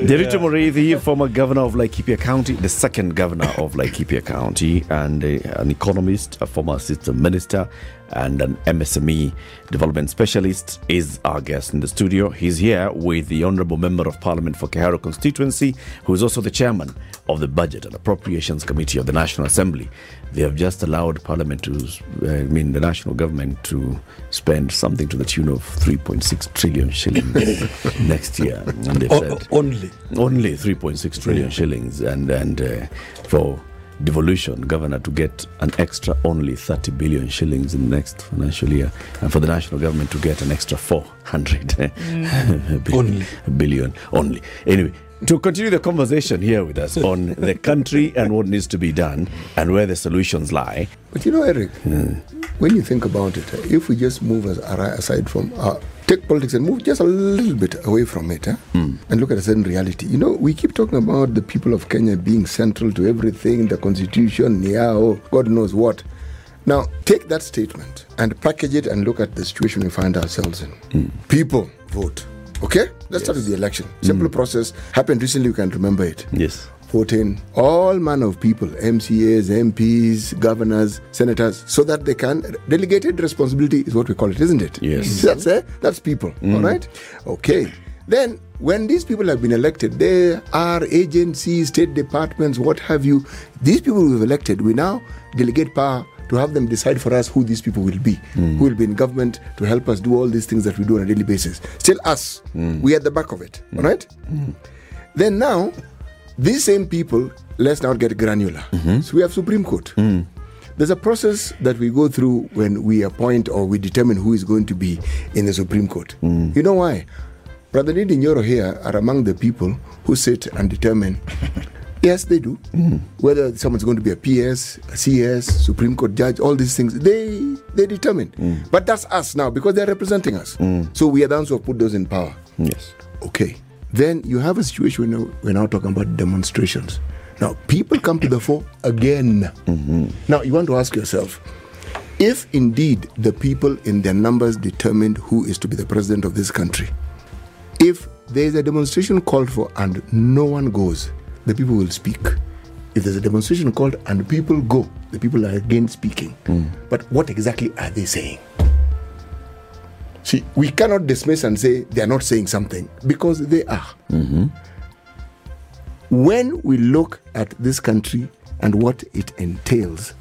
Nderito Muriithi, former governor of Laikipia County, the second governor of Laikipia County, and uh, an economist, a former assistant minister, and an MSME development specialist, is our guest in the studio. He's here with the Honorable Member of Parliament for Kiharu constituency, who is also the chairman of the Budget and Appropriations Committee of the National Assembly. They have just allowed Parliament to, uh, I mean, the national government to spend something to the tune of 3.6 trillion shillings next year. And they've O- said only. only 3.6 trillion shillings and and uh, for devolution governor to get an extra only 30 billion shillings in the next financial year and for the national government to get an extra 400 billion, Only. billion only. Anyway to continue the conversation here with us on the country and what needs to be done and where the solutions lie. But you know, Eric, when you think about it, if we just move aside from, uh, take politics and move just a little bit away from it eh, hmm. and look at a certain reality. You know, we keep talking about the people of Kenya being central to everything, the constitution, Niao, God knows what. Now, take that statement and package it and look at the situation we find ourselves in. Hmm. People vote. Okay? Let's start with the election. Hmm. Simple process. Happened recently, you can remember it yes voting all manner of people MCAs, MPs, governors, senators so that they can delegated responsibility is what we call it, isn't it? Yes. That's eh? That's people. Mm. All right? Okay. Then when these people have been elected, there are agencies, state departments, what have you. These people we've elected, we now delegate power to have them decide for us who these people will be, mm. who will be in government to help us do all these things that we do on a daily basis. Still us. Mm. We at the back of it. All right? Then now, these same people, let's not get granular. Mm-hmm. So we have Supreme Court. Mm. There's a process that we go through when we appoint or we determine who is going to be in the Supreme Court. Mm. You know why? Brother Ndindi Nyoro here are among the people who sit and determine. Yes, they do. Mm. Whether someone's going to be a PS, a CS, Supreme Court judge, all these things, they they determine. But that's us now because they're representing us. So we are the ones who have put those in power. yes Okay. Then you have a situation where we're now talking about demonstrations. Now, people come to the fore again. Mm-hmm. Now, you want to ask yourself if indeed the people in their numbers determined who is to be the president of this country, if there's a demonstration called for and no one goes, the people will speak. If there's a demonstration called and people go, the people are again speaking. Mm. But what exactly are they saying? See, we cannot dismiss and say they are not saying something because they are. Mm-hmm. When we look at this country and what it entails,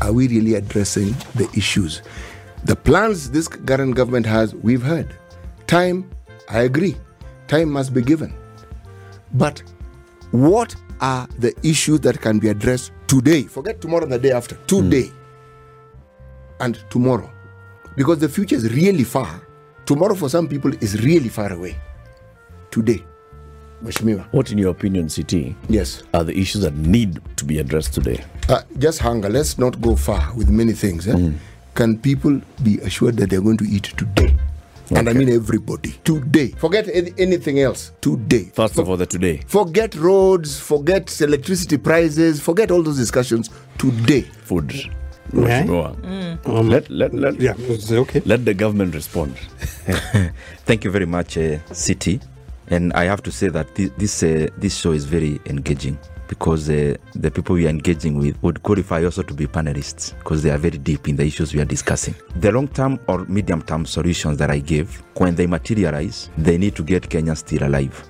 are we really addressing the issues? The plans this current government has, we've heard. Time, I agree. Time must be given. But what are the issues that can be addressed today? Forget tomorrow and the day after. Today hmm. and tomorrow. Because the future is really far. Tomorrow for some people is really far away. Today. Mheshimiwa. what in your opinion ct Yes. are the issues that need to be addressed today Uh, just hunger. Let's not go far with many things. eh? Can people be assured that they're going to eat today? And I mean everybody. Today. Forget any- anything else. Today. first of all the today Forget roads, forget electricity prices, forget all those discussions. Today. food May I? Um, let, let, let, Yeah, is it okay. let the government respond Thank you very much, uh, CT. And I have to say that thi- this uh, this show is very engaging because uh, the people we are engaging with would qualify also to be panelists because they are very deep in the issues we are discussing. The long term or medium term solutions that I gave, when they materialize, they need to get Kenya still alive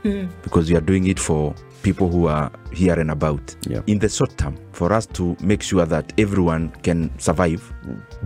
because we are doing it for people who are here and about. Yeah. In the short term, for us to make sure that everyone can survive,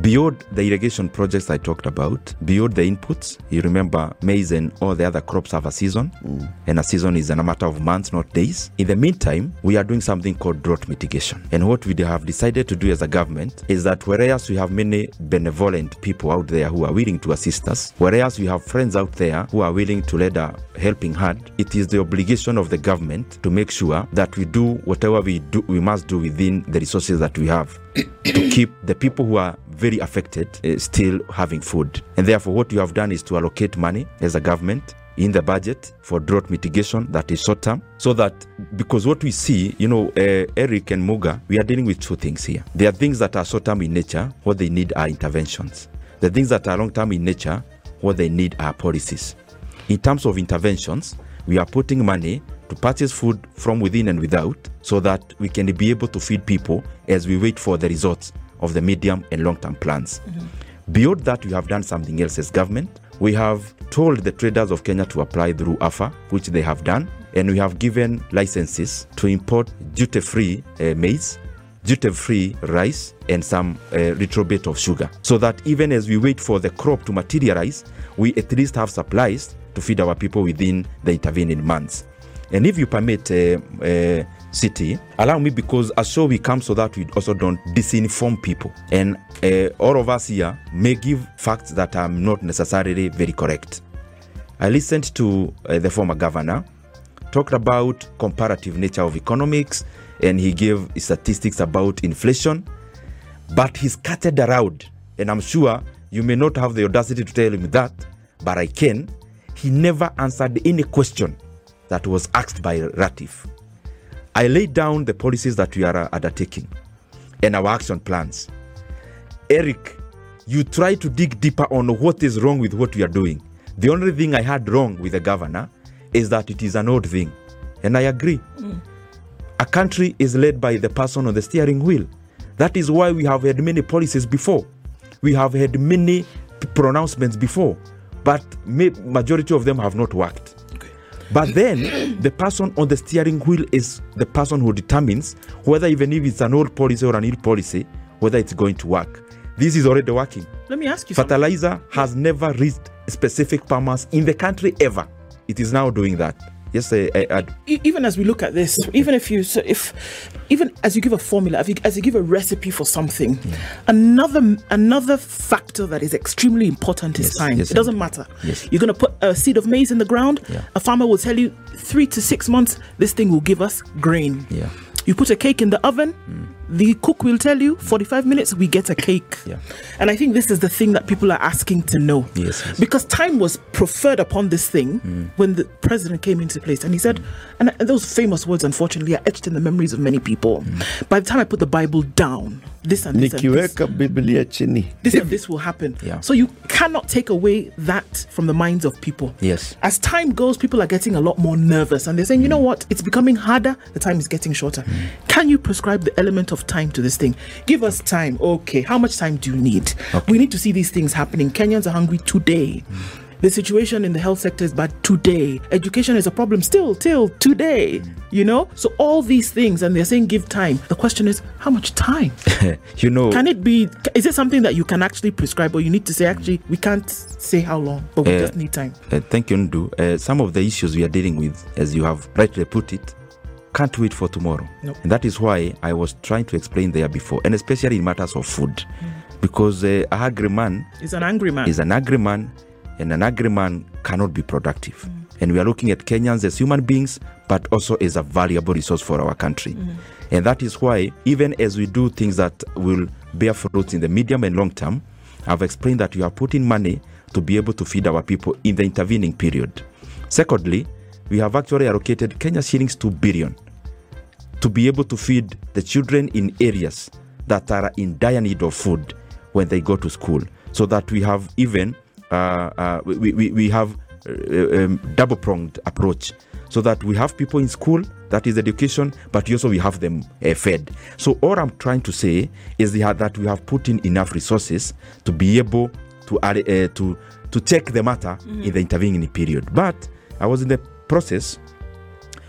beyond the irrigation projects I talked about, beyond the inputs, you remember maize and all the other crops have a season, mm. and a season is in a matter of months, not days. In the meantime, we are doing something called drought mitigation. And what we have decided to do as a government is that whereas we have many benevolent people out there who are willing to assist us, whereas we have friends out there who are willing to lend a helping hand, it is the obligation of the government to make sure that we do whatever we do we must do within the resources that we have to keep the people who are very affected uh, still having food. And therefore, what you have done is to allocate money as a government in the budget for drought mitigation that is short term so that because what we see you know uh, eric and muga we are dealing with two things here. There are things that are short term in nature what they need are interventions. The things that are long term in nature what they need are policies. In terms of interventions we are putting money to purchase food from within and without so that we can be able to feed people as we wait for the results of the medium and long term plans. Beyond that, we have done something else as government. We have told the traders of Kenya to apply through AFA, which they have done, and we have given licenses to import duty free uh, maize, duty free rice, and some uh, retrobate of sugar. So that even as we wait for the crop to materialize, we at least have supplies to feed our people within the intervening months. And if you permit, uh, uh, City, allow me because a show we come so that we also don't disinform people. And uh, all of us here may give facts that are not necessarily very correct. I listened to uh, the former governor talked about comparative nature of economics and he gave statistics about inflation but he scattered around and i'm sure you may not have the audacity to tell him that but i can he never answered any question that was asked by Latif i laid down the policies that we are uh, undertaking and our action plans eric you try to dig deeper on what is wrong with what we are doing the only thing i had wrong with the governor is that it is an old thing and i agree a country is led by the person on the steering wheel. That is why we have had many policies before. We have had many pronouncements before, but majority of them have not worked. But then the person on the steering wheel is the person who determines whether even if it's an old policy or an ill policy, whether it's going to work. This is already working. Let me ask you something. Fertilizer has never reached specific farmers in the country ever. It is now doing that. Yes, I, I, I, even as we look at this, even if you, so if, even as you give a formula, if you, as you give a recipe for something, hmm. another another factor that is extremely important is Yes, time. yes, it doesn't matter. Yes. You're going to put a seed of maize in the ground. Yeah. A farmer will tell you three to six months. This thing will give us grain. yeah. You put a cake in the oven, hmm. The cook will tell you 45 minutes we get a cake. Yeah. And I think this is the thing that people are asking to know. Yes, yes. Because time was preferred upon this thing mm. when the president came into place. And he said, mm. and those famous words, unfortunately, are etched in the memories of many people. Mm. By the time I put the Bible down, this and this, and this, nikiweka biblia chini this and this will happen. Yeah. So you cannot take away that from the minds of people. Yes. As time goes, people are getting a lot more nervous and they're saying, you know what, it's becoming harder, the time is getting shorter. Can you prescribe the element of time to this thing? Give us time. Okay, how much time do you need? We need to see these things happening. Kenyans are hungry today. The situation in the health sector is bad today. Education is a problem still, till today. You know? So all these things, and they're saying give time. The question is, how much time? you know, Can it be? Is it something that you can actually prescribe, or you need to say actually we can't say how long, but we Uh, just need time? Uh, thank you, Ndu. Uh, some of the issues we are dealing with, as you have rightly put it, can't wait for tomorrow. Nope. And that is why I was trying to explain there before, and especially in matters of food. Mm. Because uh, a hungry man is an angry man. is an angry man, and an angry man cannot be productive. Mm. And we are looking at Kenyans as human beings, but also as a valuable resource for our country. Mm. And that is why, even as we do things that will bear fruits in the medium and long term, I've explained that we are putting money to be able to feed our people in the intervening period. Secondly, we have actually allocated Kenya shillings 2 billion to be able to feed the children in areas that are in dire need of food when they go to school. So that we have even uh, uh, we, we, we have uh, um, double pronged approach. So that we have people in school that is education but also we have them uh, fed. So all i'm trying to say is that we have put in enough resources to be able to uh, to to take the matter in the intervening period. But i was in the process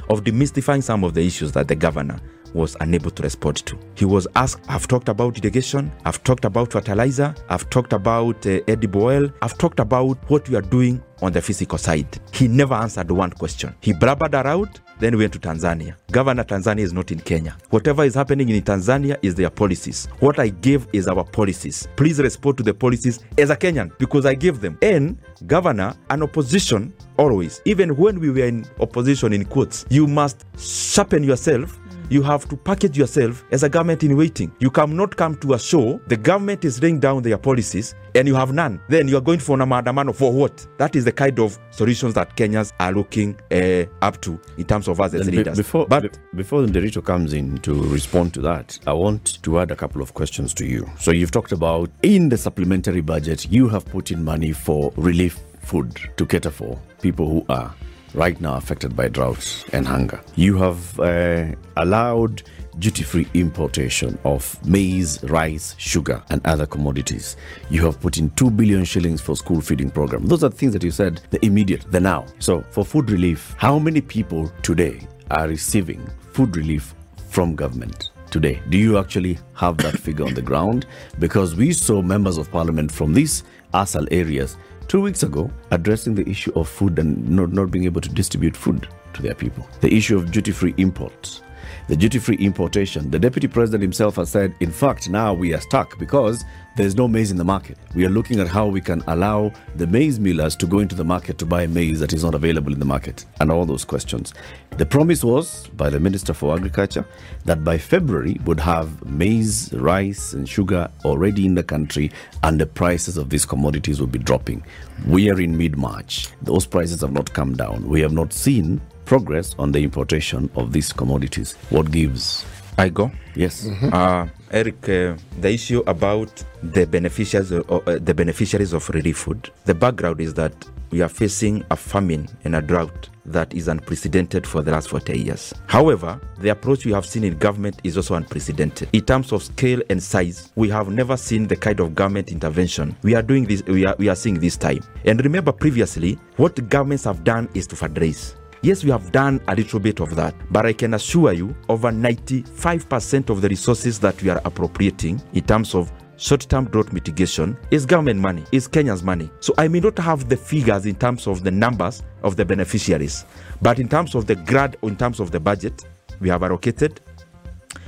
of demystifying some of the issues that the governor was unable to respond to. He was asked, I've talked about irrigation, I've talked about fertilizer, I've talked about uh, edible oil, I've talked about what we are doing on the physical side. He never answered one question. He blabbered around, then we went to Tanzania. Governor Tanzania is not in Kenya. Whatever is happening in Tanzania is their policies. What I gave is our policies. Please respond to the policies as a Kenyan because I gave them. And governor, an opposition always, even when we were in opposition in quotes, you must sharpen yourself you have to package yourself as a government in waiting. You cannot come to a show, the government is laying down their policies, and you have none. Then you are going for a maandamano for what? That is the kind of solutions that Kenyans are looking uh, up to in terms of us as be- leaders. before but be- before Nderito comes in to respond to that, I want to add a couple of questions to you. So you've talked about in the supplementary budget, you have put in money for relief food to cater for people who are right now affected by drought and hunger. You have uh, allowed duty-free importation of maize, rice, sugar, and other commodities. You have put in two billion shillings for school feeding program. Those are things that you said the immediate, the now. So for food relief, how many people today are receiving food relief from government today. Do you actually have that figure on the ground? Because we saw members of parliament from these ASAL areas two weeks ago addressing the issue of food and not, not being able to distribute food to their people. The issue of duty free imports. The duty free importation. The deputy president himself has said, in fact, now we are stuck because there's no maize in the market. We are looking at how we can allow the maize millers to go into the market to buy maize that is not available in the market, and all those questions. The promise was by the Minister for Agriculture that by February would have maize, rice, and sugar already in the country, and the prices of these commodities will be dropping. We are in mid March. Those prices have not come down. We have not seen progress on the importation of these commodities. What gives? I go. Yes. Uh, Eric, uh, the issue about the beneficiaries, uh, uh, the beneficiaries of relief food. The background is that we are facing a famine and a drought that is unprecedented for the last 40 years. However, the approach we have seen in government is also unprecedented. In terms of scale and size, we have never seen the kind of government intervention we are doing this. We are, we are seeing this time. And remember, previously, what the governments have done is to fundraise. Yes, we have done a little bit of that, but I can assure you over 95% of the resources that we are appropriating in terms of short-term drought mitigation is government money, is Kenya's money. So I may not have the figures in terms of the numbers of the beneficiaries, but in terms of the grad, in terms of the budget, we have allocated,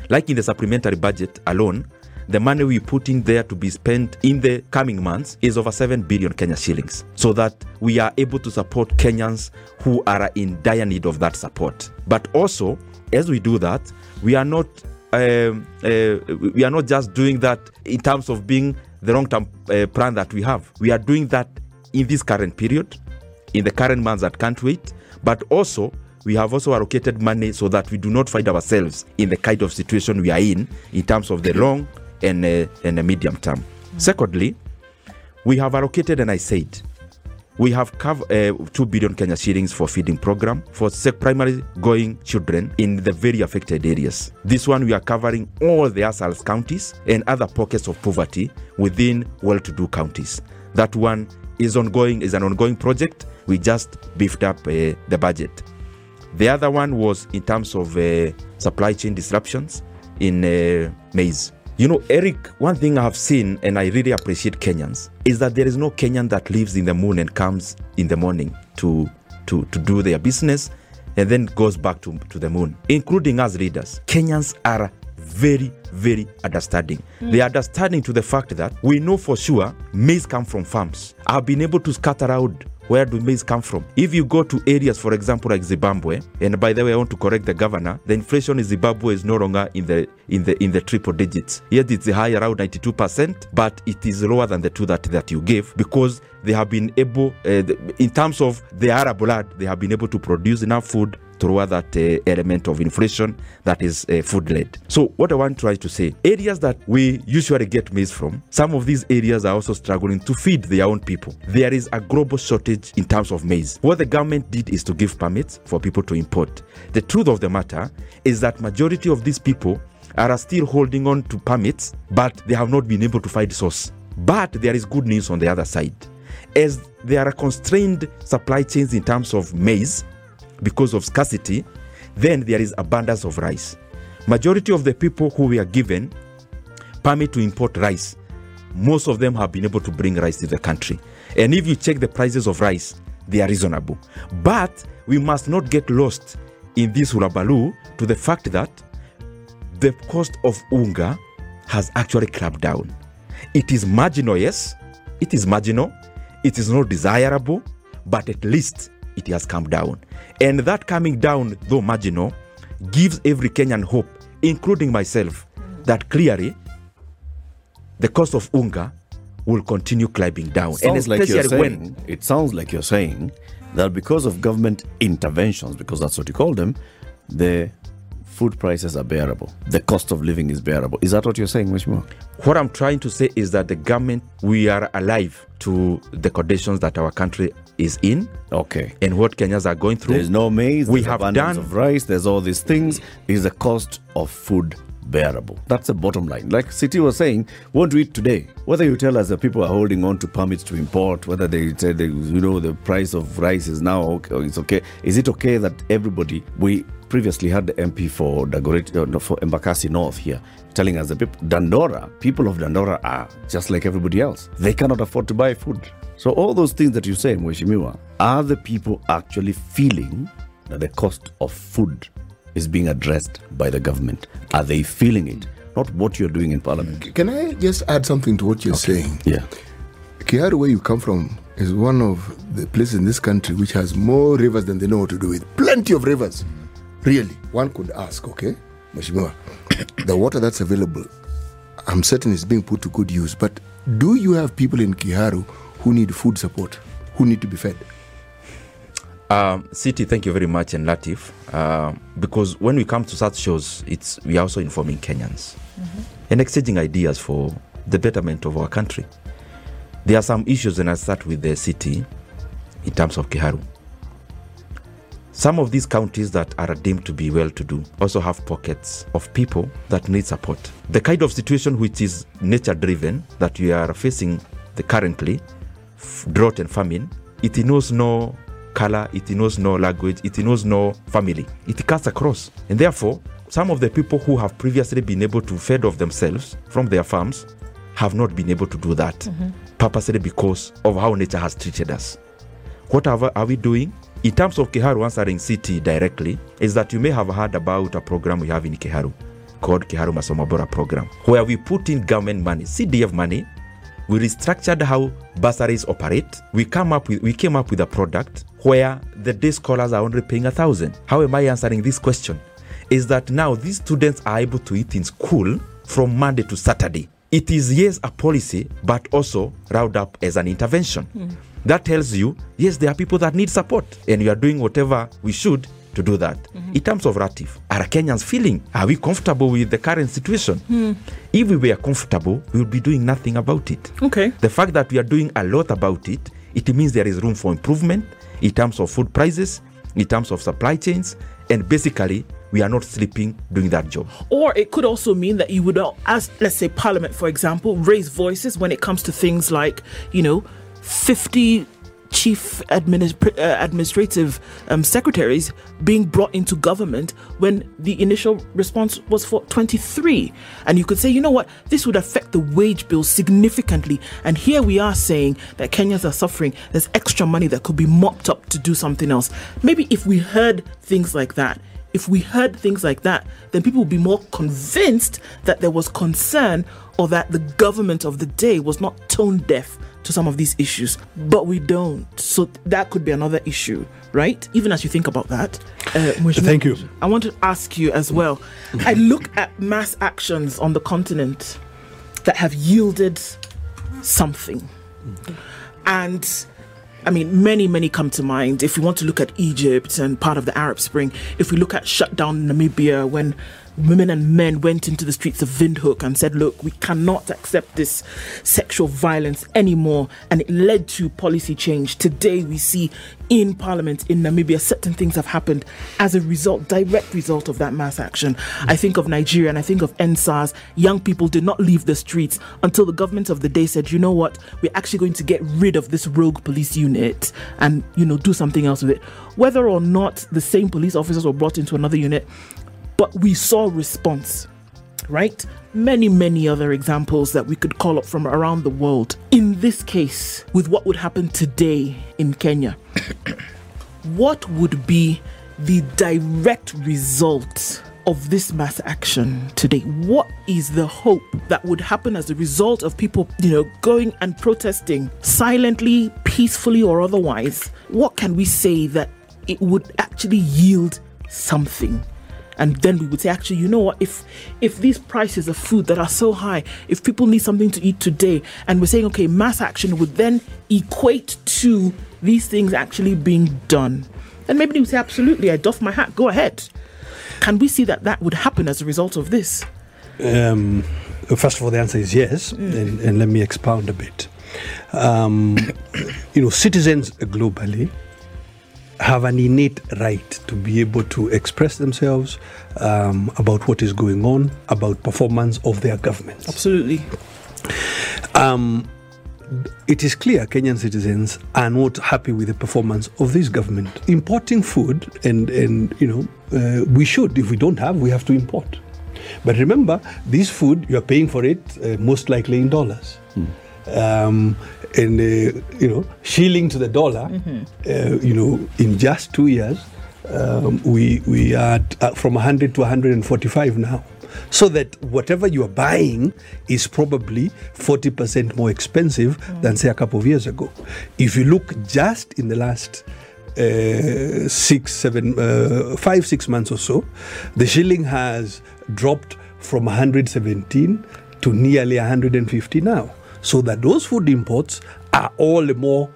like in the supplementary budget alone, the money we put in there to be spent in the coming months is over 7 billion Kenya shillings so that we are able to support Kenyans who are in dire need of that support. But also, as we do that, we are not um, uh, we are not just doing that in terms of being the long-term uh, plan that we have. We are doing that in this current period, in the current months that can't wait, but also we have also allocated money so that we do not find ourselves in the kind of situation we are in in terms of the long and, a, and the medium term. Secondly, we have allocated, and I said, we have covered uh, 2 billion Kenya shillings for feeding program for primary going children in the very affected areas. This one we are covering all the ASALs counties and other pockets of poverty within well-to-do counties. That one is ongoing, is an ongoing project. We just beefed up uh, the budget. The other one was in terms of uh, supply chain disruptions in uh, maize. You know, Eric, one thing I have seen and I really appreciate Kenyans is that there is no Kenyan that lives in the moon and comes in the morning to to, to do their business and then goes back to, to the moon, including us leaders. Kenyans are very, very understanding. Hmm. They are understanding to the fact that we know for sure maize come from farms. I've been able to scatter out where do maize come from? If you go to areas, for example, like Zimbabwe, and by the way, I want to correct the governor, the inflation in Zimbabwe is no longer in the in the in the triple digits. Yet it's high around 92%, but it is lower than the two that, that you gave because they have been able, uh, in terms of the Arab blood, they have been able to produce enough food through that uh, element of inflation that is uh, food led. So, what I want to try to say areas that we usually get maize from, some of these areas are also struggling to feed their own people. There is a global shortage in terms of maize. What the government did is to give permits for people to import. The truth of the matter is that majority of these people are still holding on to permits, but they have not been able to find source. But there is good news on the other side. As there are constrained supply chains in terms of maize, because of scarcity, then there is abundance of rice. Majority of the people who were given permit to import rice, most of them have been able to bring rice to the country. And if you check the prices of rice, they are reasonable. But we must not get lost in this hulabaloo to the fact that the cost of unga has actually clamped down. It is marginal, yes, it is marginal, it is not desirable, but at least it has come down. And that coming down, though marginal, gives every Kenyan hope, including myself, that clearly the cost of unga will continue climbing down. sounds like you're especially saying, it sounds like you're saying that because of government interventions, because that's what you call them, the food prices are bearable. The cost of living is bearable. Is that what you're saying, Mheshimiwa? What I'm trying to say is that the government, we are alive to the conditions that our country is in Okay. and what Kenyans are going through. There's no maize. We have done- of rice. There's all these things. Is the cost of food bearable? That's the bottom line. Like CT was saying, won't we today? Whether you tell us that people are holding on to permits to import, whether they say they, you know the price of rice is now okay, it's okay. Is it okay that everybody we previously had the MP for Dagoretti, uh, for Embakasi North here telling us the people Dandora, people of Dandora are just like everybody else. They cannot afford to buy food. So all those things that you say, Mheshimiwa, are the people actually feeling the cost of food is being addressed by the government? Are they feeling it? Not what you're doing in parliament. Can I just add something to what you're saying? Yeah. Kiharu, where you come from, is one of the places in this country which has more rivers than they know what to do with. Plenty of rivers. Really. One could ask, okay, Mheshimiwa, the water that's available, I'm certain is being put to good use. But do you have people in Kiharu who need food support, who need to be fed? Um, CT, thank you very much, and Latif, uh, because when we come to such shows, it's we are also informing Kenyans and exchanging ideas for the betterment of our country. There are some issues, and I start with the CT in terms of Kiharu. Some of these counties that are deemed to be well-to-do also have pockets of people that need support. The kind of situation which is nature-driven that we are facing the currently, drought and famine, it knows no color, it knows no language, it knows no family. It cuts across. And therefore, some of the people who have previously been able to fend off themselves from their farms have not been able to do that, mm-hmm. purposely because of how nature has treated us. What are, we- doing? In terms of Kiharu answering CT directly, is that you may have heard about a program we have in Kiharu called Kiharu Masomo Bora program, where we put in government money, CDF money, we restructured how bursaries operate. We come up with we came up with a product where the day scholars are only paying a thousand. How am I answering this question? Is that now these students are able to eat in school from Monday to Saturday. It is yes a policy, but also round up as an intervention. Hmm. That tells you yes there are people that need support, and we are doing whatever we should to do that. Mm-hmm. In terms of Latif, are Kenyans feeling? Are we comfortable with the current situation? Hmm. If we were comfortable, we would be doing nothing about it. Okay. The fact that we are doing a lot about it, it means there is room for improvement in terms of food prices, in terms of supply chains, and basically, we are not sleeping doing that job. Or it could also mean that you would, as let's say Parliament, for example, raise voices when it comes to things like, you know, 50 chief administ- uh, administrative um, secretaries being brought into government when the initial response was for 23. And you could say, you know what, this would affect the wage bill significantly. And here we are saying that Kenyans are suffering. There's extra money that could be mopped up to do something else. Maybe if we heard things like that, if we heard things like that, then people would be more convinced that there was concern or that the government of the day was not tone deaf to some of these issues. But we don't. So that could be another issue, right? Even as you think about that. Uh, Thank you. I want to ask you as well. I look at mass actions on the continent that have yielded something. And I mean, many, many come to mind. If we want to look at Egypt and part of the Arab Spring, if we look at shut down Namibia when women and men went into the streets of Windhoek and said, Look, we cannot accept this sexual violence anymore. And it led to policy change. Today, we see in Parliament in Namibia, certain things have happened as a result, direct result of that mass action. I think of Nigeria and I think of EndSARS. Young people did not leave the streets until the government of the day said, you know what, we're actually going to get rid of this rogue police unit and, you know, do something else with it. Whether or not the same police officers were brought into another unit, but we saw response right? Many, many other examples that we could call up from around the world. In this case, with what would happen today in Kenya, what would be the direct result of this mass action today? What is the hope that would happen as a result of people, you know, going and protesting silently, peacefully, or otherwise? What can we say that it would actually yield something? And then we would say actually you know what? If if these prices of food that are so high if people need something to eat today and we're saying okay mass action would then equate to these things actually being done. Then maybe we say absolutely i doff my hat. Go ahead. Can we see that that would happen as a result of this? Um, first of all the answer is yes mm. and, and, let me expound a bit. Um, you know citizens globally have an innate right to be able to express themselves um, about what is going on, about performance of their governments. Absolutely. Um, it is clear Kenyan citizens are not happy with the performance of this government. Importing food, and, and you know, uh, we should, if we don't have, we have to import. But remember, this food, you are paying for it uh, most likely in dollars. Hmm. Um, and uh, you know shilling to the dollar, mm-hmm. uh, you know, in just two years, um, we we are uh, from 100 to 145 now. So that whatever you are buying is probably 40% more expensive mm. than say a couple of years ago. If you look just in the last uh, six, seven, uh, five, six months or so, the shilling has dropped from 117 to nearly 150 now so that those food imports are all the more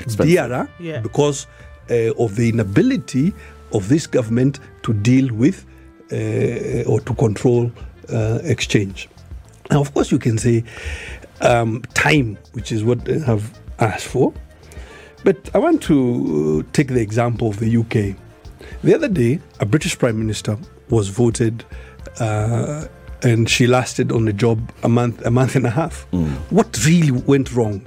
Expensive. dearer yeah. because uh, of the inability of this government to deal with uh, or to control uh, exchange. Now, of course, you can say um, time, which is what they have asked for. But I want to take the example of the UK. The other day, a British Prime Minister was voted uh, and she lasted on the job a month, a month and a half. Mm. What really went wrong?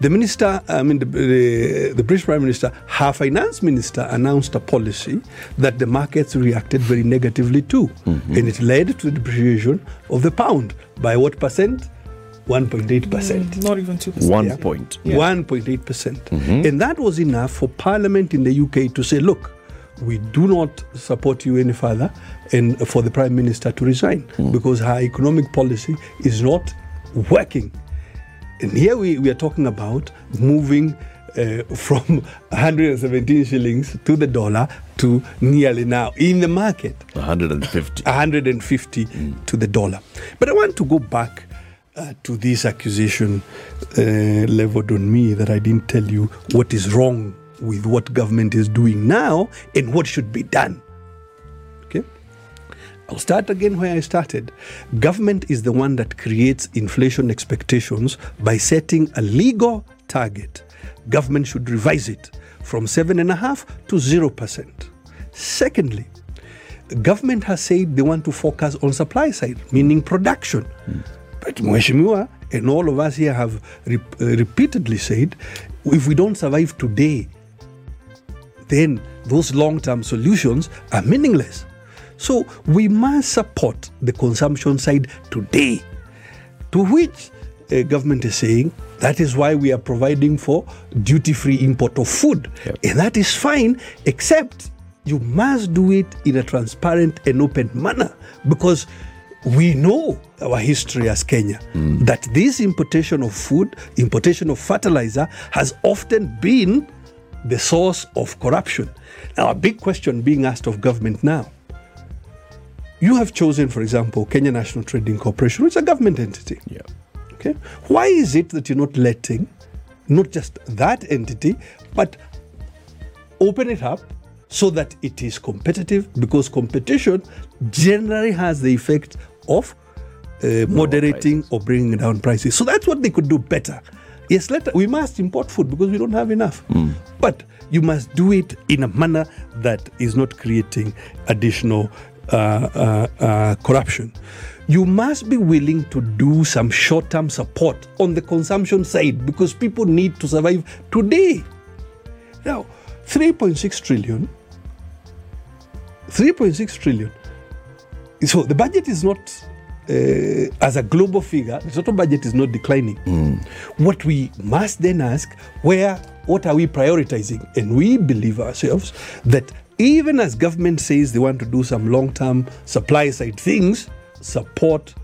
The minister, I mean, the, the, the, British Prime Minister, her finance minister announced a policy that the markets reacted very negatively to. Mm-hmm. And it led to the depreciation of the pound. By what percent? 1.8%. Mm, not even 2%. 1 yeah. point. Yeah. 1.8%. Mm-hmm. And that was enough for Parliament in the UK to say, look, we do not support you any further and for the prime minister to resign mm. because her economic policy is not working and here we, we are talking about moving uh, from 117 shillings to the dollar to nearly now in the market 150 150 mm. to the dollar but i want to go back uh, to this accusation uh, leveled on me that i didn't tell you what is wrong with what government is doing now and what should be done. Okay? I'll start again where I started. Government is the one that creates inflation expectations by setting a legal target. Government should revise it from 7.5 to 0%. Secondly, government has said they want to focus on supply side, meaning production. Mm. But Mheshimiwa and all of us here have re- uh, repeatedly said if we don't survive today, then those long term solutions are meaningless. So we must support the consumption side today, to which a uh, government is saying that is why we are providing for duty free import of food. Yep. And that is fine, except you must do it in a transparent and open manner because we know our history as Kenya mm. that this importation of food, importation of fertilizer has often been the source of corruption. Now, a big question being asked of government now. You have chosen, for example, Kenya National Trading Corporation, which is a government entity. Yeah. Okay. Why is it that you're not letting not just that entity, but open it up so that it is competitive because competition generally has the effect of uh, moderating or bringing down prices. So that's what they could do better. Yes, let we must import food because we don't have enough. But you must do it in a manner that is not creating additional uh, uh, uh, corruption. You must be willing to do some short term support on the consumption side because people need to survive today. Now, 3.6 trillion, 3.6 trillion. So the budget is not, uh, as a global figure, the total budget is not declining. What we must then ask, where, what are we prioritizing? And we believe ourselves that even as government says they want to do some long-term supply side things, support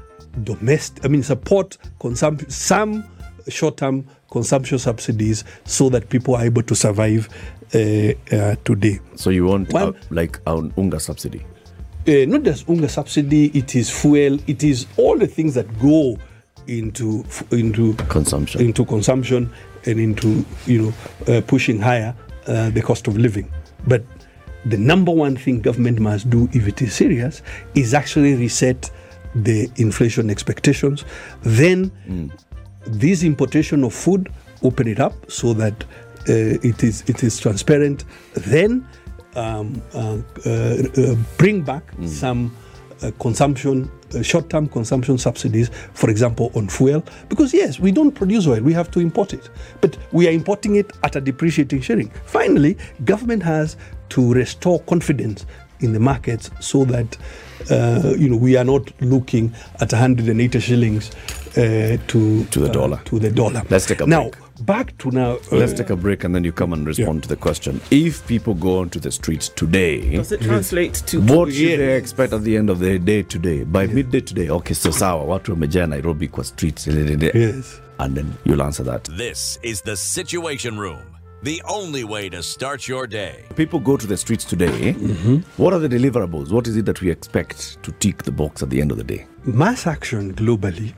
domestic, I mean, support consumption, some short-term consumption subsidies so that people are able to survive uh, uh, today. So you want One- uh, like an unga subsidy? Uh, not just unga subsidy, it is fuel, it is all the things that go into into Consumption. into consumption and into you know uh, pushing higher uh, the cost of living. But the number one thing government must do if it is serious is actually reset the inflation expectations. Then this importation of food open it up so that uh, it is it is transparent. Then um, uh, uh, bring back some uh, consumption, uh, short-term consumption subsidies, for example, on fuel. Because yes, we don't produce oil; we have to import it, but we are importing it at a depreciating shilling. Finally, government has to restore confidence in the markets so that uh, you know we are not looking at 180 shillings uh, to To the uh, dollar. to the dollar. Let's take a now break. Back to now. uh, Let's take a break and then you come and respond to the question. If people go onto the streets today, Does it translate to what should Yeah. they expect at the end of the day today? By midday today, okay, so sawa, watu wamejaa Nairobi kwa streets. yes. And then you'll answer that. This is the Situation Room, the only way to start your day. People go to the streets today. What are the deliverables? What is it that we expect to tick the box at the end of the day? mass action globally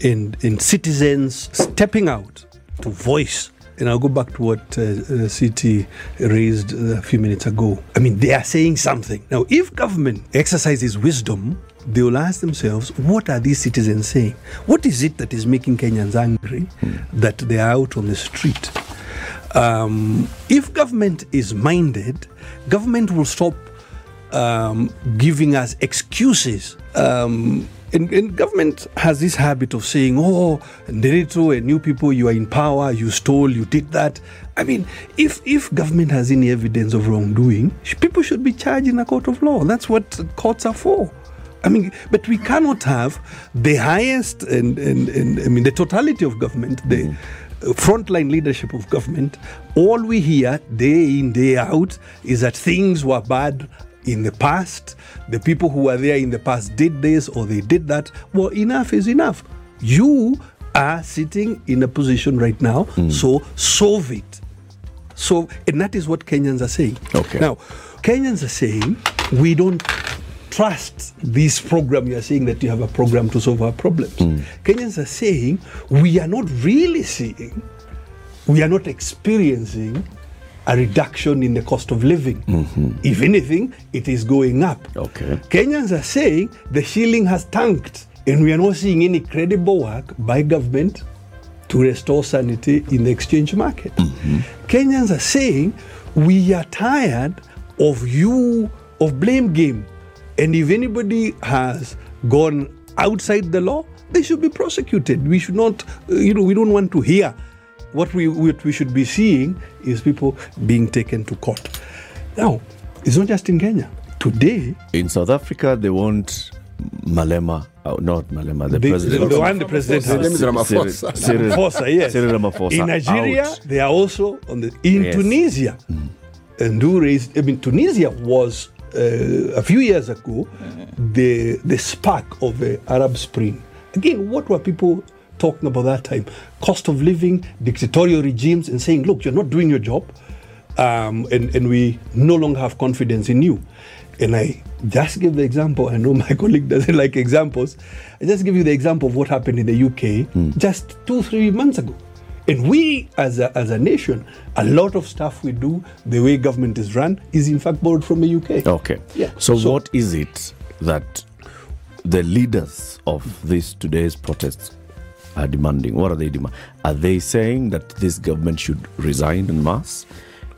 in and citizens stepping out to voice. And I'll go back to what uh, uh, CT raised a few minutes ago. I mean, they are saying something. Now, if government exercises wisdom, they will ask themselves, what are these citizens saying? What is it that is making Kenyans angry that they are out on the street? Um, if government is minded, government will stop um, giving us excuses. Um, and, and government has this habit of saying, "Oh, Nderito and new people, you are in power, you stole, you did that." I mean, if if government has any evidence of wrongdoing, people should be charged in a court of law. That's what courts are for. I mean, but we cannot have the highest and, and, and I mean the totality of government, the uh, frontline leadership of government. All we hear day in day out is that things were bad in the past. The people who were there in the past did this or they did that. Well, enough is enough. You are sitting in a position right now, hmm. so solve it. So, and that is what Kenyans are saying. Okay. Now, Kenyans are saying we don't trust this program. You are saying that you have a program to solve our problems. Hmm. Kenyans are saying we are not really seeing, we are not experiencing a reduction in the cost of living. If anything, it is going up. Okay. Kenyans are saying the shilling has tanked, and we are not seeing any credible work by government to restore sanity in the exchange market. Kenyans are saying we are tired of you of blame game, and if anybody has gone outside the law, they should be prosecuted. We should not, uh, you know, we don't want to hear. What we what we should be seeing is people being taken to court. Now, it's not just in Kenya. Today, In South Africa, they want Malema, uh, not Malema, the, the, president. the one the president His name has. is Ramaphosa. Cyril- Ramaphosa, yes. Cyril Ramaphosa In Nigeria, out. they are also on the. In Yes. Tunisia, and who raised? I mean, Tunisia was uh, a few years ago the the spark of the Arab Spring. Again, what were people talking about that time? Cost of living, dictatorial regimes, and saying, "Look, you're not doing your job, um, and and we no longer have confidence in you." And I just give the example. I know my colleague doesn't like examples. I just give you the example of what happened in the UK just two, three months ago. And we, as a, as a nation, a lot of stuff we do, the way government is run, is in fact borrowed from the UK. Okay. Yeah. So, So- what is it that the leaders of this today's protests are demanding? What are they demanding? Are they saying that this government should resign en masse?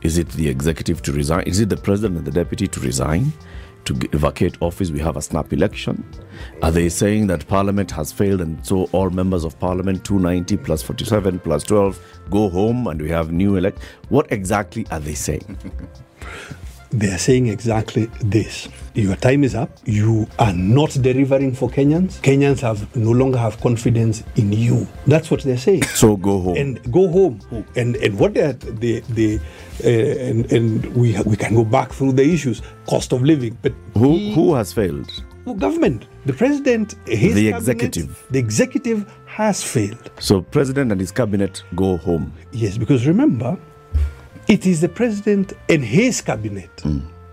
Is it the executive to resign? Is it the president and the deputy to resign? To vacate office, we have a snap election. Are they saying that parliament has failed and so all members of parliament, 290 plus 47 plus 12, go home and we have new elect? What exactly are they saying? They are saying exactly this. Your time is up. You are not delivering for Kenyans. Kenyans have no longer have confidence in you. That's what they're saying. So go home. and go home. And and what they they they uh, and and we we can go back through the issues, cost of living, but who, he- who has failed? government, the president, his The cabinet, executive. the executive has failed. So president and his cabinet go home. Yes, because remember, it is the president and his cabinet.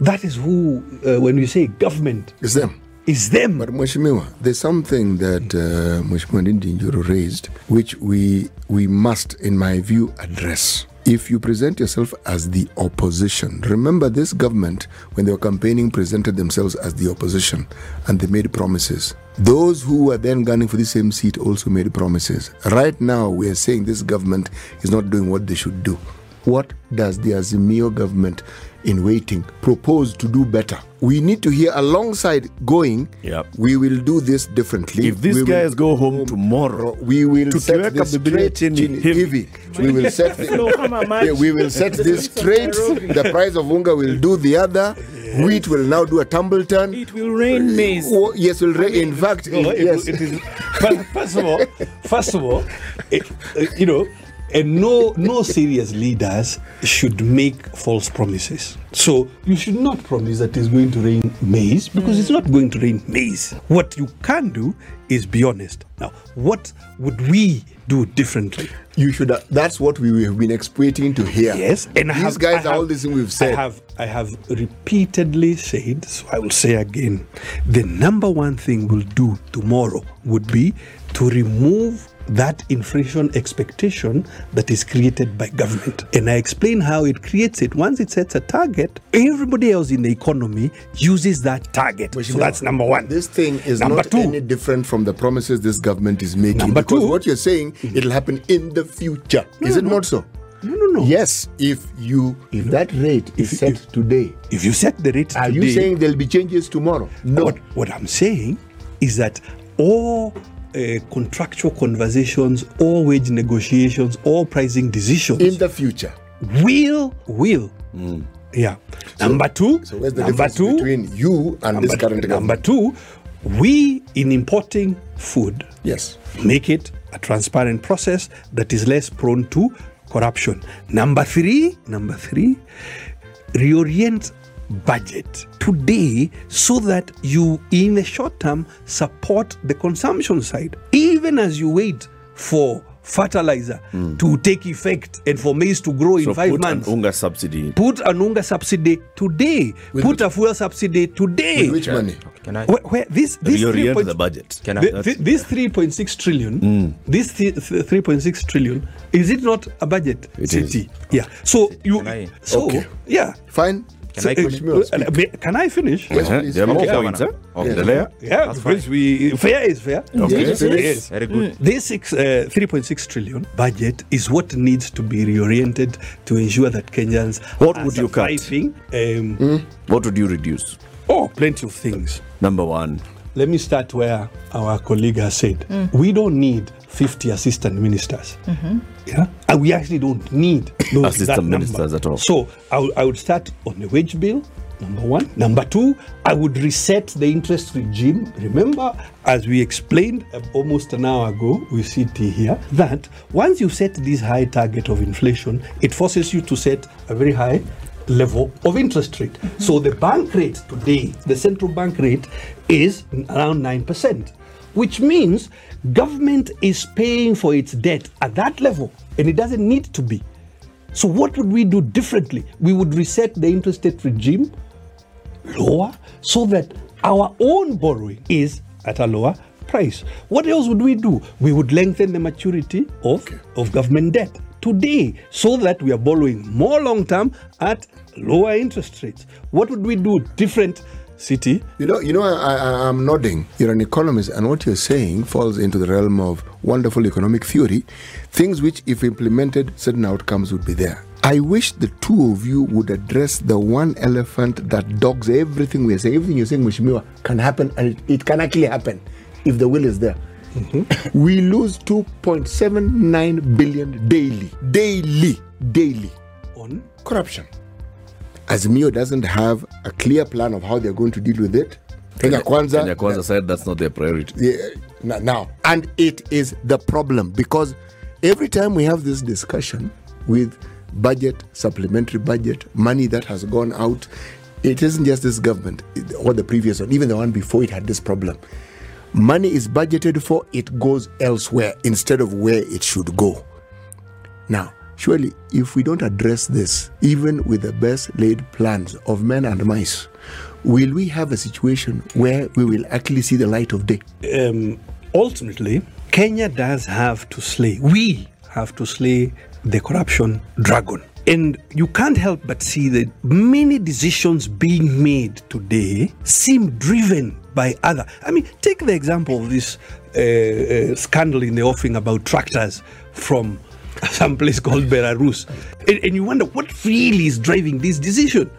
That is who, uh, when we say government, It's them. is them. But Mheshimiwa, there's something that uh, Mheshimiwa Ndindi raised, which we we must, in my view, address. If you present yourself as the opposition, remember this government, when they were campaigning, presented themselves as the opposition and they made promises. Those who were then gunning for the same seat also made promises. Right now, we are saying this government is not doing what they should do. What does the Azimio government in waiting propose to do better? We need to hear alongside going, Yep. we will do this differently. If these We will guys go home tomorrow, we will Tutiweka set this straight chini chini hivi. hivi. We will set No, kama maji. yeah, we will set this straight. The price of unga will do the other. Wheat will now do a tumble turn. It will rain maize. Oh, yes, will ra- in fact, No, it- yes. it is. First of all, first of all, it, uh, you know, and no no serious leaders should make false promises. So you should not promise that it's going to rain maize because it's not going to rain maize. What you can do is be honest. Now, what would we do differently? You should. uh, That's what we have been expecting to hear. Yes, and these have- guys I are all have- this thing we've said. I have I have repeatedly said, so I will say again, the number one thing we'll do tomorrow would be to remove that inflation expectation that is created by government. And I explain how it creates it. Once it sets a target, everybody else in the economy uses that target. So that's number one. This thing is Number not two. any different from the promises this government is making. Number because two. what you're saying, mm-hmm. it'll happen in the future. is it not so? No, no, no. Yes, if you if that rate is If- set if- today, If you set the rate are today, you saying there'll be changes tomorrow? No. What, what I'm saying is that all uh, contractual conversations, all wage negotiations, all pricing decisions in the future. will will yeah. number two, So where's the number difference two, between you and this current number two, we in importing food Yes. make it a transparent process that is less prone to corruption. Number three, number three, reorient budget today so that you, in the short term, support the consumption side, even as you wait for fertilizer hmm. to take effect and for maize to grow in So five put months. an unga subsidy. Put an unga subsidy today. With put a fuel subsidy today. With which money? Can I? Where, where this this three Reorient point- the budget. Can I? Th- hmm. th- this 3.6 trillion, this th- th- 3.6 trillion, is it not a budget? It City? Yeah. So you, Can I- so Okay. yeah. Fine. Can I Uh, continue? uh, can I finish? Yes, Uh-huh. please. There are more Okay, points, huh? Governor. Okay. Endelea. Yeah, That's because we fair is fair. Okay. Yes, Yes. Very good. This six, uh, 3.6 trillion budget is what needs to be reoriented to ensure that Kenyans What are would you cut? surviving. Um, What would you reduce? Oh, plenty of things. Number one. Let me start where our colleague has said. We don't need 50 assistant ministers. Mm-hmm. Yeah? And we actually don't need those, Assistant that number. ministers at all. So I would- start on the wage bill, number one. Number two, I would reset the interest regime. Remember, as we explained almost an hour ago with CT here, that once you set this high target of inflation, it forces you to set a very high level of interest rate. Mm-hmm. So the bank rate today, the central bank rate, is around 9%, which means government is paying for its debt at that level, and it doesn't need to be. So, what would we do differently? We would reset the interest rate regime lower so that our own borrowing is at a lower price. What else would we do? We would lengthen the maturity of, of government debt today so that we are borrowing more long term at lower interest rates. What would we do different? City, You know, you know, I, I, I'm nodding. You're an economist, and what you're saying falls into the realm of wonderful economic theory, things which, if implemented, certain outcomes would be there. I wish the two of you would address the one elephant that dogs everything we're saying. Everything you're saying, Mheshimiwa, can happen, and it, it can actually happen if the will is there. Mm-hmm. we lose 2.79 billion daily, daily, daily on corruption. Azimio doesn't have a clear plan of how they're going to deal with it. Kenya Kwanza, Kenya Kwanza said that's not their priority. yeah, now, and it is the problem because every time we have this discussion with budget, supplementary budget, money that has gone out, it isn't just this government or the previous one, even the one before it had this problem. Money is budgeted for, it goes elsewhere instead of where it should go. Now, surely, if we don't address this, even with the best laid plans of men and mice, will we have a situation where we will actually see the light of day? um, ultimately, Kenya does have to slay, we have to slay the corruption dragon. And you can't help but see that many decisions being made today seem driven by other. I mean, take the example of this uh, uh, scandal in the offing about tractors from some place called Belarus. And, and you wonder what really is driving this decision.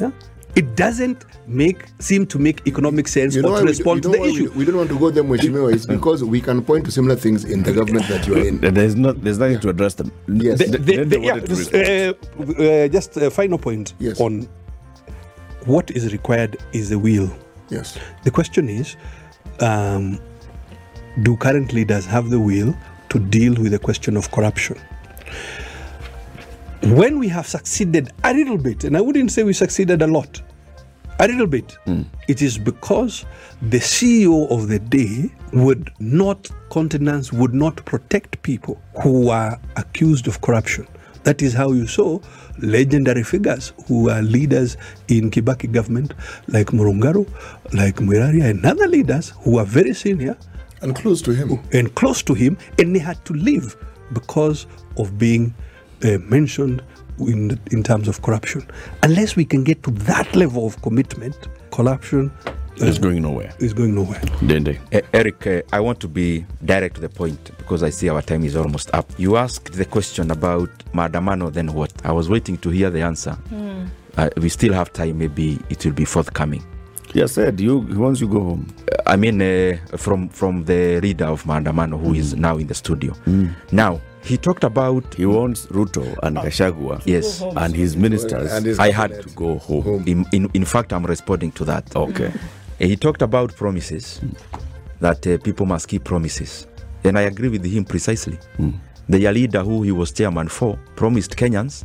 Yeah? It doesn't make seem to make economic sense or why to we, respond do, to the issue. We, we, don't want to go there, Mheshimiwa. It's because we can point to similar things in the government that you are in. There's not. There's nothing to address them. Yes. They- The- The- the- yeah, wanted this, uh, uh, just a final point Yes. on what is required is the will. Yes. The question is, um, do current leaders have the will to deal with the question of corruption? When we have succeeded a little bit, and I wouldn't say we succeeded a lot, a little bit, hmm. it is because the CEO of the day would not countenance, would not protect people who are accused of corruption. That is how you saw legendary figures who are leaders in Kibaki government, like Murungaru, like Mwiraria, and other leaders who are very senior And close to him. and close to him, and they had to leave because of being uh, mentioned in, in terms of corruption. Unless we can get to that level of commitment, corruption uh, It's going nowhere. is going nowhere. Ndindi. Eh, Eric, uh, I want to be direct to the point because I see our time is almost up. You asked the question about Maandamano, then what? I was waiting to hear the answer. Uh, we still have time, maybe it will be forthcoming. He said you once you go home. I mean, uh, from from the leader of Maandamano, who is now in the studio. Now, he talked about He wants Ruto and Gachagua yes. and his ministers And his I had to go home. In, in, in fact, I'm responding to that. Okay. Uh, He talked about promises, that uh, people must keep promises. And I agree with him precisely. The leader who he was chairman for promised Kenyans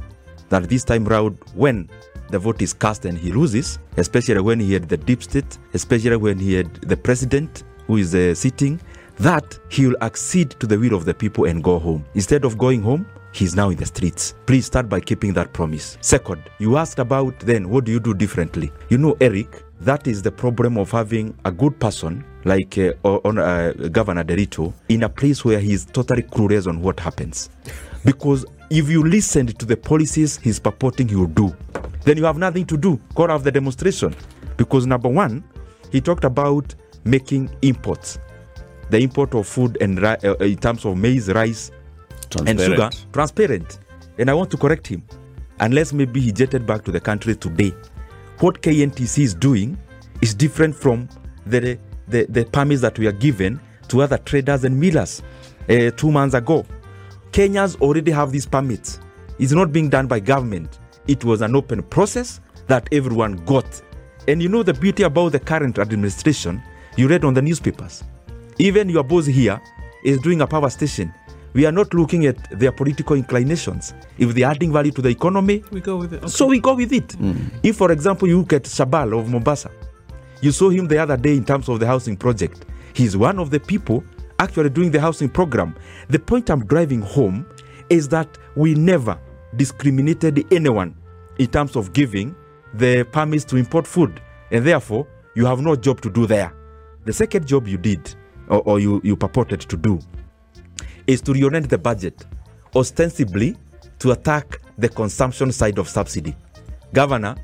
that this time round, when the vote is cast and he loses, especially when he had the deep state, especially when he had the president who is uh, sitting, that he will accede to the will of the people and go home. Instead of going home, he's now in the streets. Please start by keeping that promise. Second, you asked about then what do you do differently? You know, Eric, that is the problem of having a good person like uh, on, uh, Governor Nderito in a place where he's totally clueless on what happens. Because if you listened to the policies he's purporting he will do, then you have nothing to do. Call off the demonstration. Because number one, he talked about making imports, the import of food and ri- uh, in terms of maize, rice, and sugar Transparent. transparent. And I want to correct him. Unless maybe he jetted back to the country today. What KNTC is doing is different from the, the, the permits that we are given to other traders and millers uh, two months ago. Kenyans already have these permits. It's not being done by government. It was an open process that everyone got. And you know the beauty about the current administration, you read on the newspapers. Even your boss here is doing a power station. We are not looking at their political inclinations. If they're adding value to the economy, We go with it. Okay. so we go with it. Hmm. If, for example, you look at Shahbal of Mombasa, you saw him the other day in terms of the housing project. He's one of the people actually doing the housing program. The point I'm driving home is that we never discriminated anyone in terms of giving the permits to import food. And therefore, you have no job to do there. the second job you did or, or you, you purported to do is to reorient the budget ostensibly to attack the consumption side of subsidy. Governor,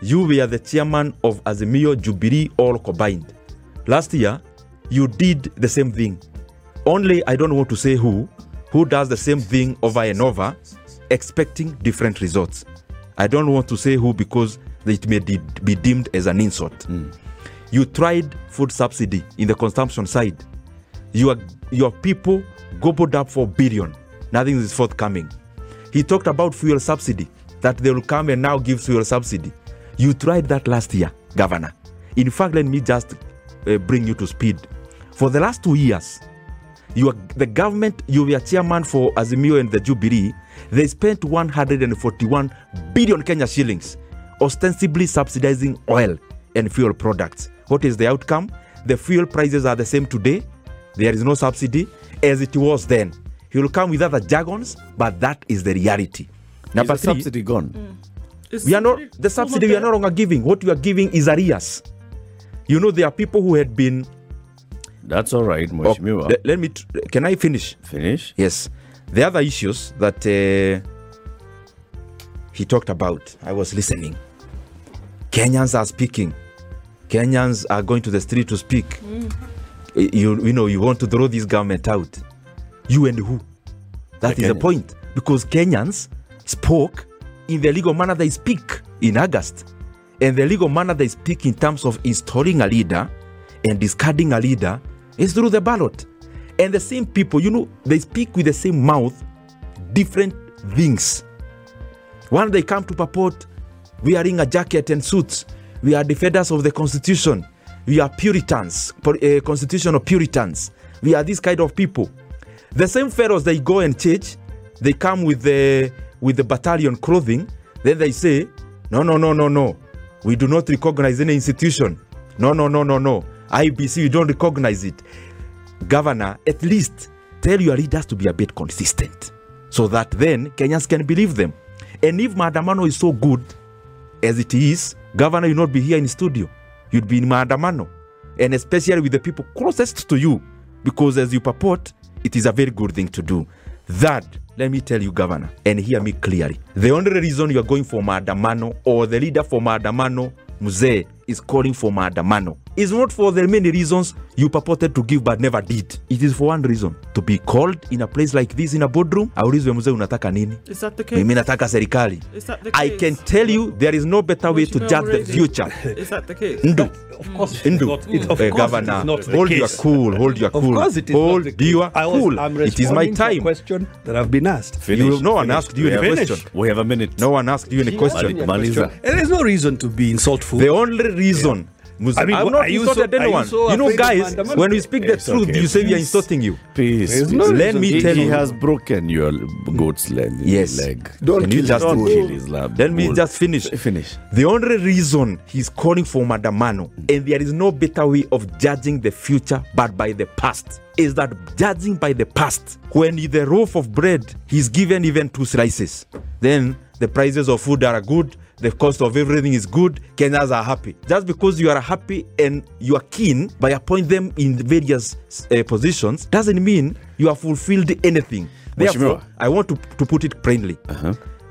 you were the chairman of Azimio Jubilee all combined. Last year, you did the same thing. Only I don't want to say who, who does the same thing over and over, expecting different results. I don't want to say who because it may de- be deemed as an insult. You tried food subsidy in the consumption side. Your, your people gobbled up for billion. Nothing is forthcoming. He talked about fuel subsidy, that they will come and now give fuel subsidy. You tried that last year, Governor. In fact, let me just uh, bring you to speed. For the last two years, you are, the government, you were chairman for Azimio and the Jubilee, they spent 141 billion Kenya shillings, ostensibly subsidizing oil and fuel products. What is the outcome? The fuel prices are the same today. There is no subsidy as it was then. He will come with other jargons, but that is the reality. Number Is the three, subsidy gone? Mm. It's we are not the subsidy we are no longer giving. What we are giving is arrears. You know, there are people who had been. That's all right, oh, Mheshimiwa. let, let me. tr- Can I finish? Finish. Yes. The other issues that uh, he talked about, I was listening. Kenyans are speaking. Kenyans are going to the street to speak. Y- You, you know, you want to throw this government out. You and who? That The is the point. Because Kenyans spoke in the legal manner they speak in August. And the legal manner they speak in terms of installing a leader and discarding a leader is through the ballot. And the same people, you know, they speak with the same mouth, different things. When they come to purport wearing a jacket and suits, we are defenders of the Constitution. We are Puritans, pu- uh, constitutional Puritans. We are this kind of people. The same fellows they go and church, they come with the with the battalion clothing. Then they say, no, no, no, no, no. We do not recognize any institution. No, no, no, no, no. IBC, you don't recognize it. Governor, at least tell your leaders to be a bit consistent so that then Kenyans can believe them. And if Maandamano is so good as it is, Governor, you'll not be here in studio. You'd be in Maandamano. And especially with the people closest to you, because as you purport, it is a very good thing to do. That, let me tell you, Governor, and hear me clearly. The only reason you are going for Maandamano or the leader for Maandamano, Muzee, is calling for Maandamano is not for the many reasons you purported to give but never did. It is for one reason to be called in a place like this in a boardroom. Aulizwe mzee unataka nini? Is that the case? Mimi nataka serikali. Is that the I can tell you there is no better way to judge already? the future. Is that the case? Ndu. Of course, it is Ndu. not. It, of Eh, course, Governor, it is not the hold your cool, hold your Of course, it is hold not the case. your I was. I'm It is my responding to a time. question that I've been asked. Finish. You, no one Finish. asked you any question. We have a minute. No one asked you any question. Mali- Maliza. And there's no reason to be insultful. The only reason. Muz- I mean, I'm not are you insulted so- are you anyone. so you know, guys, when we speak the It's truth, okay. you say we are insulting you. Peace. There's no Let me tell He, tell he has broken your goat's leg. Yes. leg. Don't Can kill you just Don't his kill bull. his lab. Let me just finish. Finish. The only reason he's calling for Maandamano, and there is no better way of judging the future but by the past, is that judging by the past, when in the loaf of bread he's given even two slices, then the prices of food are good, the cost of everything is good, Kenyans are happy. Just because you are happy and you are keen by appointing them in various uh, positions doesn't mean you have fulfilled anything. Therefore. I want to, to put it plainly.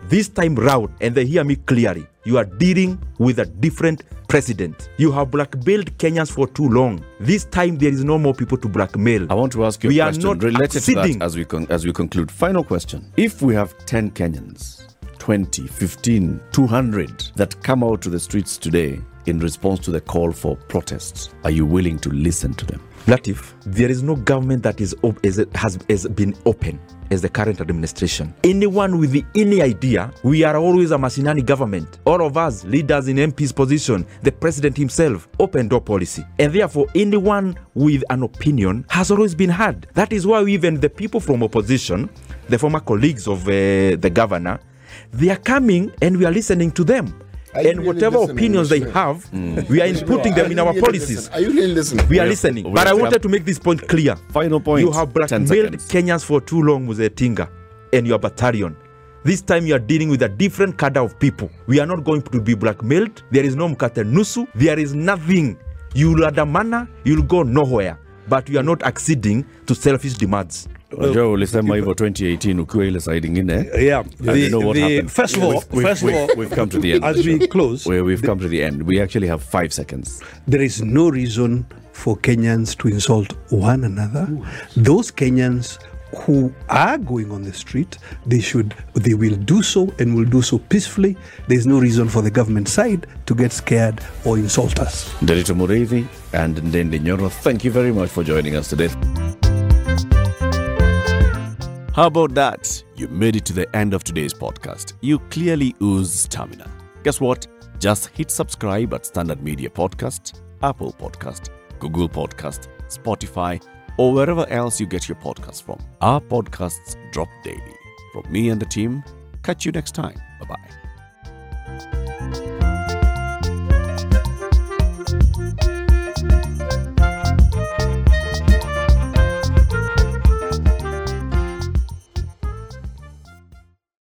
This time round, and they hear me clearly, you are dealing with a different president. You have blackmailed Kenyans for too long. This time, there is no more people to blackmail. I want to ask you We a are question not related to acceding. that as we con- as we conclude. Final question: If we have ten Kenyans, 20, 15, 200 that come out to the streets today in response to the call for protests, are you willing to listen to them? Latif, there is no government that is op- is, has, has been open as the current administration. Anyone with any idea, we are always a mashinani government. All of us, leaders in MP's position, the president himself, open door policy. And therefore, anyone with an opinion has always been heard. That is why even the people from opposition, the former colleagues of uh, the governor, they are coming and we are listening to them. Are And really whatever listening, opinions they Mheshimiwa? have, mm. we are inputting them in our policies. Are you really listening? We are have- listening. we But I wanted to make this point clear. Final point. You have 10 blackmailed seconds. Kenyans for too long, Muzetinga, and your battalion. This time you are dealing with a different cadre of people. We are not going to be blackmailed. There is no mkate nusu. There is nothing you'll adamana, you'll go nowhere, but you are not acceding to selfish demands. Unajua ulisema hivyo 2018 ukiwa ile side ingine Yeah. And you know what happened? First of all, We've- we've- first of all, we've- come to the end As we close, where we've come to the end we actually have five seconds there is no reason for Kenyans to insult one another. Those Kenyans who are going on the street, they should, they will do so and will do so peacefully. There's no reason for the government side to get scared or insult us. Nderito Muriithi and Ndindi Nyoro, thank you very much for joining us today. How about that? You made it to the end of today's podcast. You clearly ooze stamina. Guess what? Just hit subscribe at Standard Media Podcast, Apple Podcast, Google Podcast, Spotify, or wherever else you get your podcasts from. Our podcasts drop daily. From me and the team, catch you next time. Bye bye.